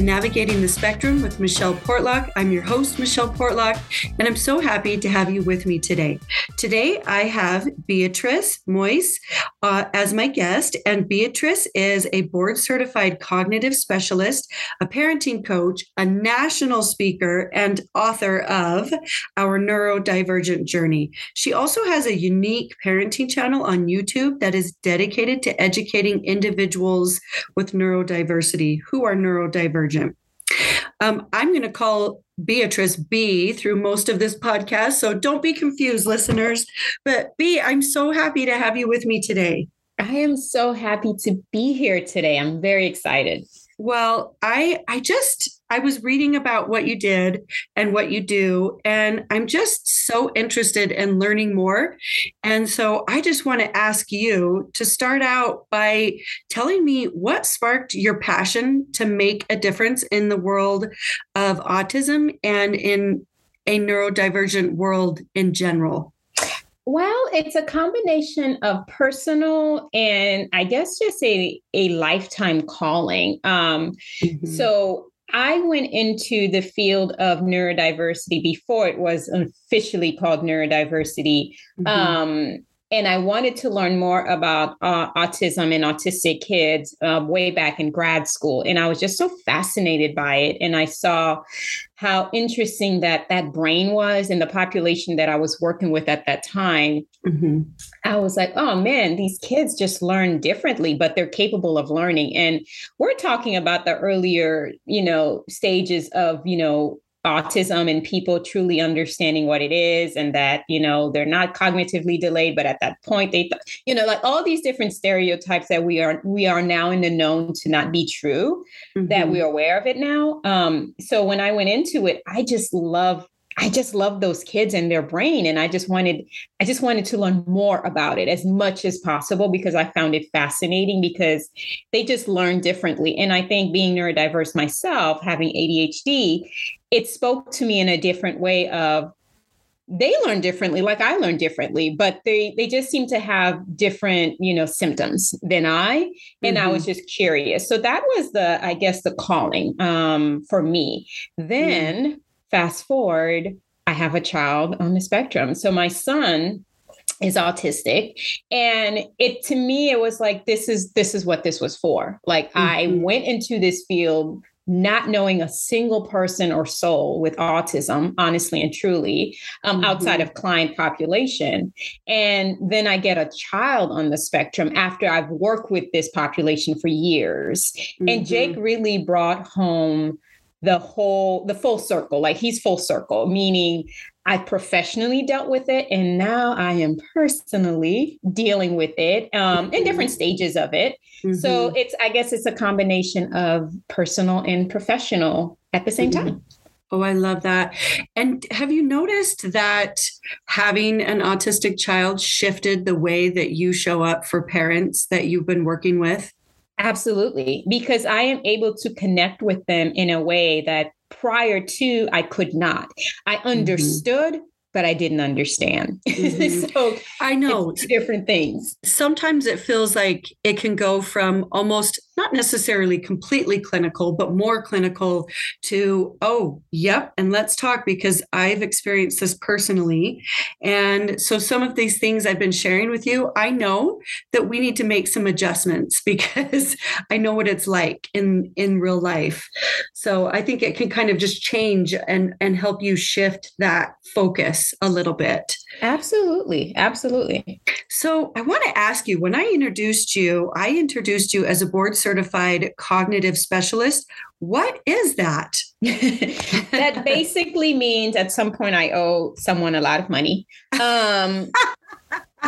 Navigating the Spectrum with Michelle Portlock. I'm your host, Michelle Portlock, and I'm so happy to have you with me today. Today, I have Beatrice Moise uh, as my guest, and Beatrice is a board certified cognitive specialist, a parenting coach, a national speaker, and author of Our Neurodivergent Journey. She also has a unique parenting channel on YouTube that is dedicated to educating individuals with neurodiversity who are neurodivergent. Um, I'm going to call Beatrice B through most of this podcast, so don't be confused, listeners. But B, I'm so happy to have you with me today. I am so happy to be here today. I'm very excited. Well, I I just I was reading about what you did and what you do, and I'm just so interested in learning more. And so I just want to ask you to start out by telling me what sparked your passion to make a difference in the world of autism and in a neurodivergent world in general. Well, it's a combination of personal and I guess just a, a lifetime calling. Um, mm-hmm. So I went into the field of neurodiversity before it was officially called neurodiversity. Mm-hmm. Um, and I wanted to learn more about uh, autism and autistic kids uh, way back in grad school. And I was just so fascinated by it. And I saw how interesting that that brain was in the population that I was working with at that time. Mm-hmm. I was like, oh man, these kids just learn differently, but they're capable of learning. And we're talking about the earlier, you know, stages of, you know, autism and people truly understanding what it is and that you know they're not cognitively delayed but at that point they th- you know like all these different stereotypes that we are we are now in the known to not be true mm-hmm. that we're aware of it now um so when i went into it i just love I just love those kids and their brain. And I just wanted, I just wanted to learn more about it as much as possible because I found it fascinating because they just learn differently. And I think being neurodiverse myself, having ADHD, it spoke to me in a different way of they learn differently like i learn differently but they they just seem to have different you know symptoms than i and mm-hmm. i was mm-hmm. just curious so that was the i guess the calling um for me then mm-hmm Fast forward, I have a child on the spectrum. So my son is autistic and it to me it was like this is this is what this was for like mm-hmm. i went into this field not knowing a single person or soul with autism, honestly and truly, um, mm-hmm. outside of client population. And then I get a child on the spectrum after I've worked with this population for years. Mm-hmm. And Jake really brought home the whole the full circle like he's full circle meaning i professionally dealt with it and now i am personally dealing with it um, in different stages of it mm-hmm. so it's i guess it's a combination of personal and professional at the same mm-hmm. time Oh, I love that. And have you noticed that having an autistic child shifted the way that you show up for parents that you've been working with? Absolutely, because I am able to connect with them in a way that prior to I could not. I mm-hmm. understood, mm-hmm. but I didn't understand. Mm-hmm. so I know different things. Sometimes it feels like it can go from almost not necessarily completely clinical, but more clinical to, oh, yep, and let's talk because I've experienced this personally. And so some of these things I've been sharing with you, I know that we need to make some adjustments because I know what it's like in in real life. So I think it can kind of just change and and help you shift that focus a little bit. Absolutely. Absolutely. So I want to ask you when I introduced you, I introduced you as a board certified cognitive specialist. What is that? that basically means at some point I owe someone a lot of money. Um,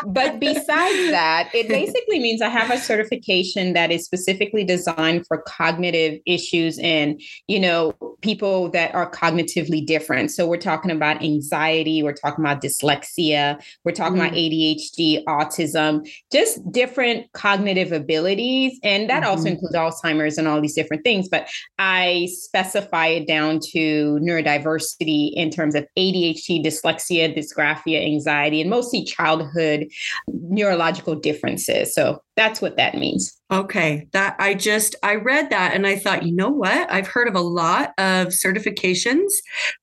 but besides that, it basically means I have a certification that is specifically designed for cognitive issues and, you know, people that are cognitively different. So we're talking about anxiety, we're talking about dyslexia, we're talking mm. about ADHD, autism, just different cognitive abilities. And that mm-hmm. also includes Alzheimer's and all these different things. But I specify it down to neurodiversity in terms of ADHD, dyslexia, dysgraphia, anxiety, and mostly childhood neurological differences. So that's what that means. Okay, that I just I read that and I thought, you know what? I've heard of a lot of certifications,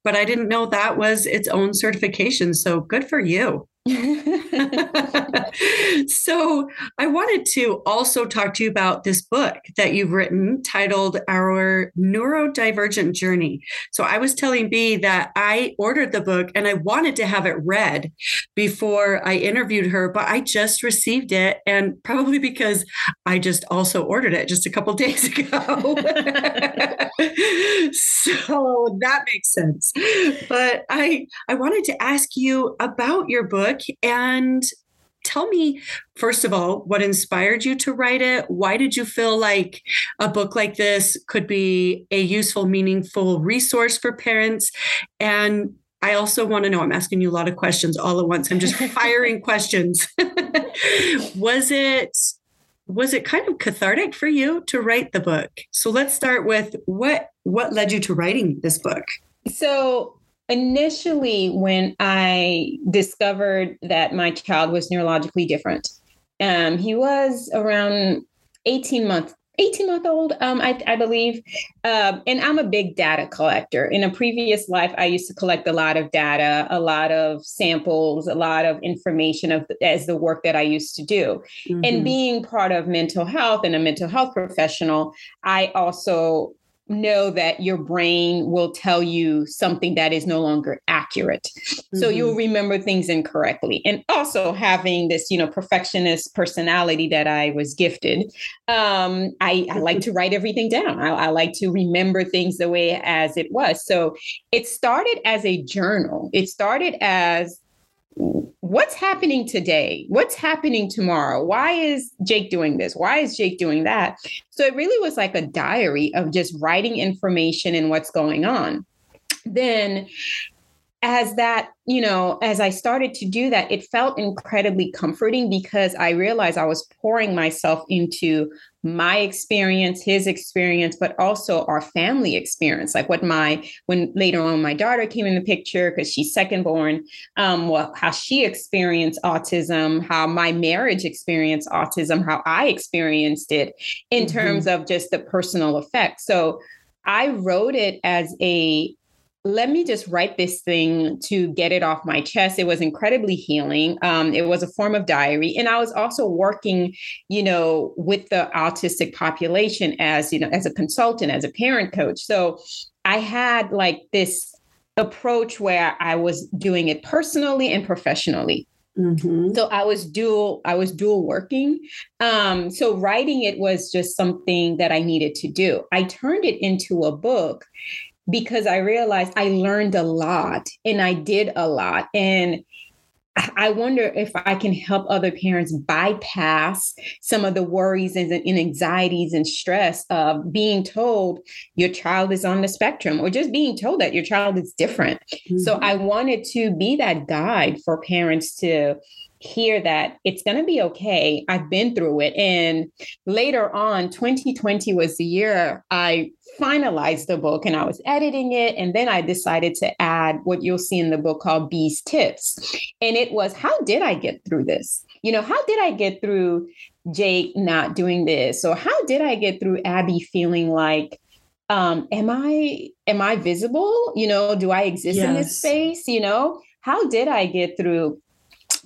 but I didn't know that was its own certification. So good for you. so, I wanted to also talk to you about this book that you've written titled Our Neurodivergent Journey. So, I was telling B that I ordered the book and I wanted to have it read before I interviewed her, but I just received it. And probably because I just also ordered it just a couple days ago. so, that makes sense. But I, I wanted to ask you about your book and tell me first of all what inspired you to write it? Why did you feel like a book like this could be a useful meaningful resource for parents? And i also want to know i'm asking you a lot of questions all at once. I'm just firing questions. Was it was it kind of cathartic for you to write the book? So let's start with what what led you to writing this book? So initially when I discovered that my child was neurologically different, um, he was around 18 months 18 month old, um, I, I, believe. Um, and I'm a big data collector. In a previous life, I used to collect a lot of data, a lot of samples, a lot of information of as the work that I used to do. Mm-hmm. And being part of mental health and a mental health professional, I also know that your brain will tell you something that is no longer accurate. Mm-hmm. So you'll remember things incorrectly. And also having this, you know, perfectionist personality that I was gifted, um, I, I like to write everything down. I, I like to remember things the way as it was. So it started as a journal. It started as what's happening today? What's happening tomorrow? Why is Jake doing this? Why is Jake doing that? So it really was like a diary of just writing information and what's going on. Then as that, you know, as I started to do that, it felt incredibly comforting because I realized I was pouring myself into my experience, his experience, but also our family experience. Like what my, when later on my daughter came in the picture because she's second born, um, well, how she experienced autism, how my marriage experienced autism, how I experienced it in mm-hmm. terms of just the personal effect. So I wrote it as a let me just write this thing to get it off my chest. It was incredibly healing. Um, it was a form of diary. And I was also working, you know, with the autistic population as, you know, as a consultant, as a parent coach. So I had like this approach where I was doing it personally and professionally. Mm-hmm. So I was dual, I was dual working. Um, so writing it was just something that I needed to do. I turned it into a book because I realized I learned a lot and I did a lot. And I wonder if I can help other parents bypass some of the worries and, and, anxieties and stress of being told your child is on the spectrum or just being told that your child is different. Mm-hmm. So I wanted to be that guide for parents to hear that it's going to be okay. I've been through it. And later on, 2020 was the year I finalized the book and I was editing it. And then I decided to add what you'll see in the book called B's Tips. And it was, how did I get through this? You know, how did I get through Jake not doing this? Or how did I get through Abby feeling like, um, am I am I visible? You know, do I exist yes. in this space? You know, how did I get through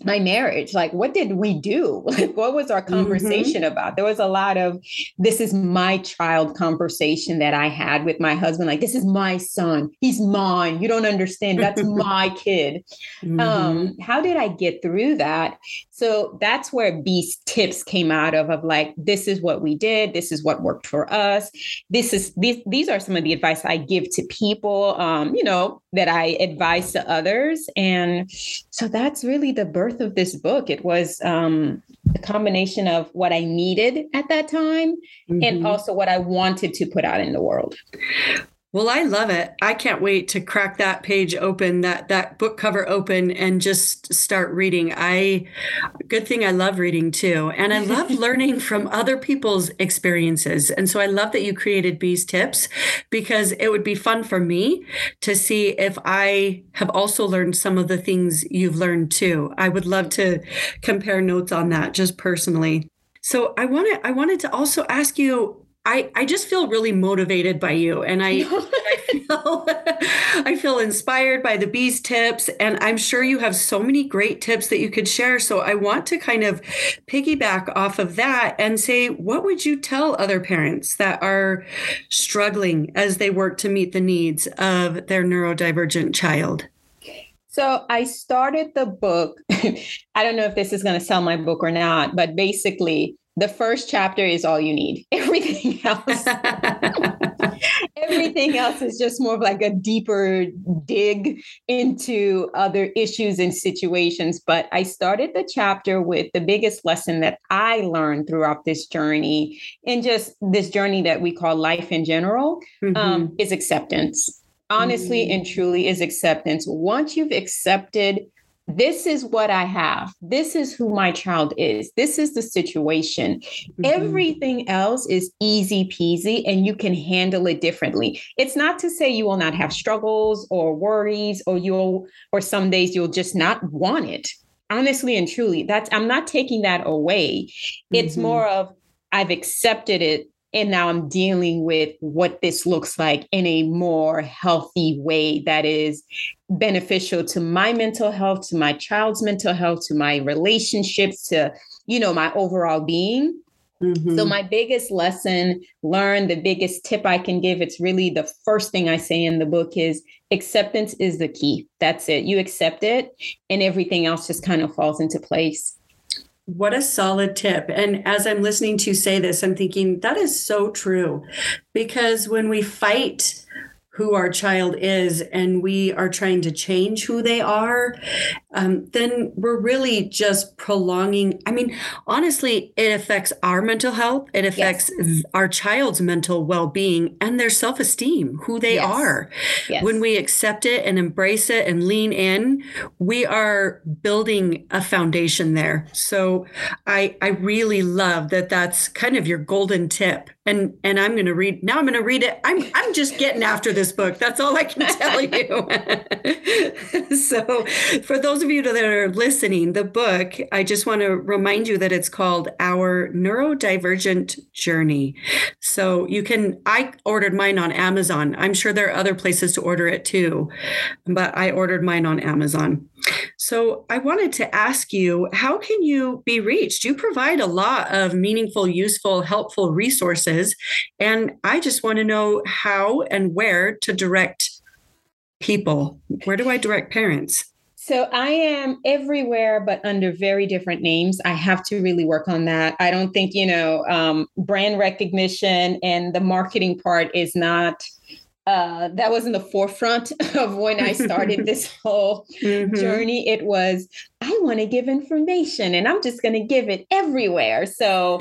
my marriage like what did we do like what was our mm-hmm. conversation mm-hmm. about there was a lot of this is my child conversation that i had with my husband like this is my son he's mine you don't understand that's my kid mm-hmm. um how did i get through that so that's where B's tips came out of of like this is what we did this is what worked for us this is these these are some of the advice i give to people um you know that i advise to others and so that's really the birth of this book it was um a combination of what i needed at that time mm-hmm. and also what i wanted to put out in the world Well, I love it. I can't wait to crack that page open, that that book cover open and just start reading. I good thing I love reading too. And I love learning from other people's experiences. And so I love that you created B's Tips because it would be fun for me to see if I have also learned some of the things you've learned too. I would love to compare notes on that just personally. So I wanted I wanted to also ask you I, I just feel really motivated by you. And I, I feel I feel inspired by the B's tips. And I'm sure you have so many great tips that you could share. So I want to kind of piggyback off of that and say what would you tell other parents that are struggling as they work to meet the needs of their neurodivergent child? So I started the book. I don't know if this is going to sell my book or not, but basically, the first chapter is all you need. Everything else, everything else is just more of like a deeper dig into other issues and situations. But I started the chapter with the biggest lesson that I learned throughout this journey, and just this journey that we call life in general, mm-hmm. um, is acceptance. Honestly mm-hmm. and truly, is acceptance. Once you've accepted this is what I have. This is who my child is. This is the situation. Mm-hmm. Everything else is easy peasy and you can handle it differently. It's not to say you will not have struggles or worries or you'll, or some days you'll just not want it. Honestly and truly, that's, I'm not taking that away. It's mm-hmm. more of, I've accepted it and now I'm dealing with what this looks like in a more healthy way that is beneficial to my mental health, to my child's mental health, to my relationships, to, you know, my overall being. Mm-hmm. So, my biggest lesson learned, the biggest tip I can give, it's really the first thing I say in the book is acceptance is the key. That's it. You accept it, and everything else just kind of falls into place. What a solid tip. And as I'm listening to say this, I'm thinking that is so true because when we fight who our child is and we are trying to change who they are, um, then we're really just prolonging. I mean, honestly, it affects our mental health, it affects yes. our child's mental well being and their self esteem, who they yes. are. Yes. When we accept it and embrace it and lean in, we are building a foundation there. So I, I really love that that's kind of your golden tip and and I'm going to read now I'm going to read it I'm I'm just getting after this book that's all I can tell you so for those of you that are listening the book I just want to remind you that it's called Our Neurodivergent Journey so you can I ordered mine on Amazon I'm sure there are other places to order it too but I ordered mine on Amazon so I wanted to ask you, how can you be reached? You provide a lot of meaningful, useful, helpful resources. And I just want to know how and where to direct people. Where do I direct parents? So I am everywhere, but under very different names. I have to really work on that. I don't think, you know, um, brand recognition and the marketing part is not uh, that was in the forefront of when I started this whole mm-hmm. journey. It was, I want to give information and I'm just going to give it everywhere. So,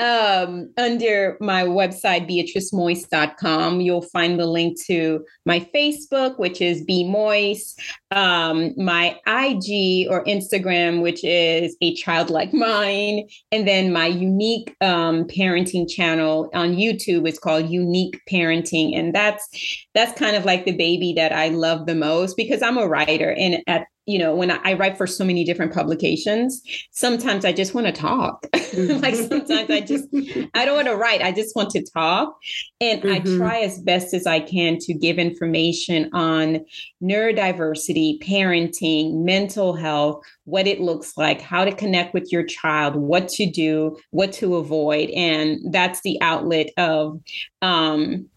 um, under my website, beatricemoise.com, you'll find the link to my Facebook, which is B Moise, um, my IG or Instagram, which is a child like mine, and then my unique um, parenting channel on YouTube is called Unique Parenting, and that's that's kind of like the baby that I love the most because I'm a writer, and at you know, when I, I, write for so many different publications, sometimes I just want to talk. like sometimes I just, I don't want to write. I just want to talk. And mm-hmm. I try as best as I can to give information on neurodiversity, parenting, mental health, what it looks like, how to connect with your child, what to do, what to avoid. And that's the outlet of, um,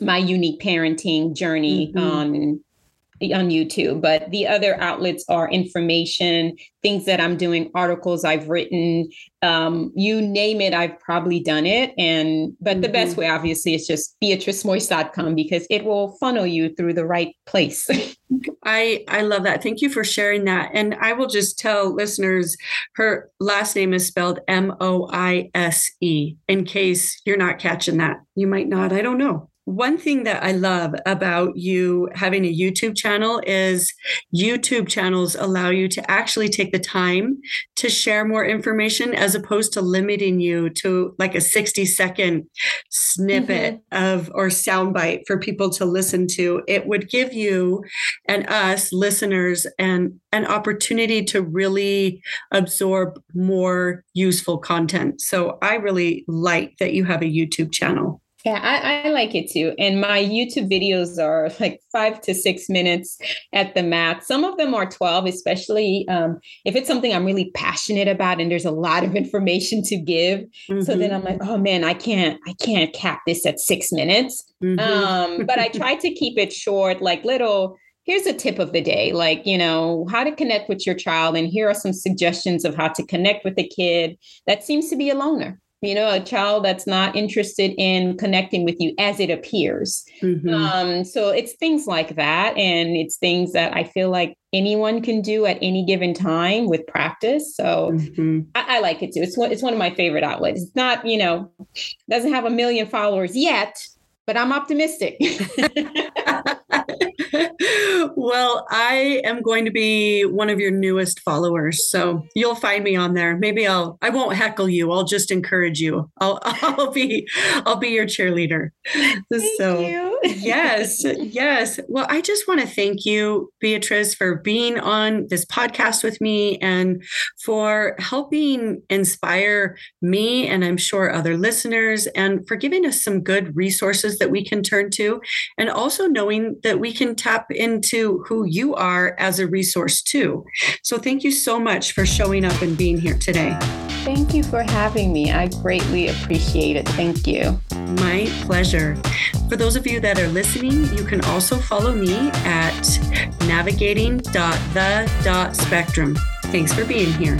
my unique parenting journey mm-hmm. on on YouTube, but the other outlets are information, things that I'm doing, articles I've written, um, you name it, I've probably done it. And but mm-hmm. the best mm-hmm. way, obviously, is just beatricemoise.com because it will funnel you through the right place. I I love that. Thank you for sharing that. And I will just tell listeners her last name is spelled M O I S E in case you're not catching that. You might not. I don't know. One thing that I love about you having a YouTube channel is YouTube channels allow you to actually take the time to share more information as opposed to limiting you to like a 60 second snippet mm-hmm. of or soundbite for people to listen to. It would give you and us listeners and an opportunity to really absorb more useful content. So I really like that you have a YouTube channel. Yeah, I, I, like it too. And my YouTube videos are like five to six minutes at the max. Some of them are 12, especially um, if it's something I'm really passionate about and there's a lot of information to give. Mm-hmm. So then mm-hmm. I'm like, oh man, I can't, I can't cap this at six minutes. Mm-hmm. Um, but I try to keep it short, like little here's a tip of the day like you know how to connect with your child and here are some suggestions of how to connect with a kid that seems to be a loner you know, a child that's not interested in connecting with you as it appears. Mm-hmm. Um, so it's things like that. And it's things that I feel like anyone can do at any given time with practice. So mm-hmm. I, I, like it too. It's one, it's one of my favorite outlets. It's not, you know, doesn't have a million followers yet, but I'm optimistic. well, I am going to be one of your newest followers, so you'll find me on there. Maybe I'll I won't heckle you. I'll just encourage you. I'll I'll be I'll be your cheerleader. Thank so you. yes, yes. Well, I just want to thank you, Beatrice, for being on this podcast with me and for helping inspire me and I'm sure other listeners and for giving us some good resources that we can turn to and also knowing that we can tap into who you are as a resource too. So thank you so much for showing up and being here today. Thank you for having me. I greatly appreciate it. Thank you. My pleasure. For those of you that are listening, you can also follow me at navigating.the.spectrum. Thanks for being here.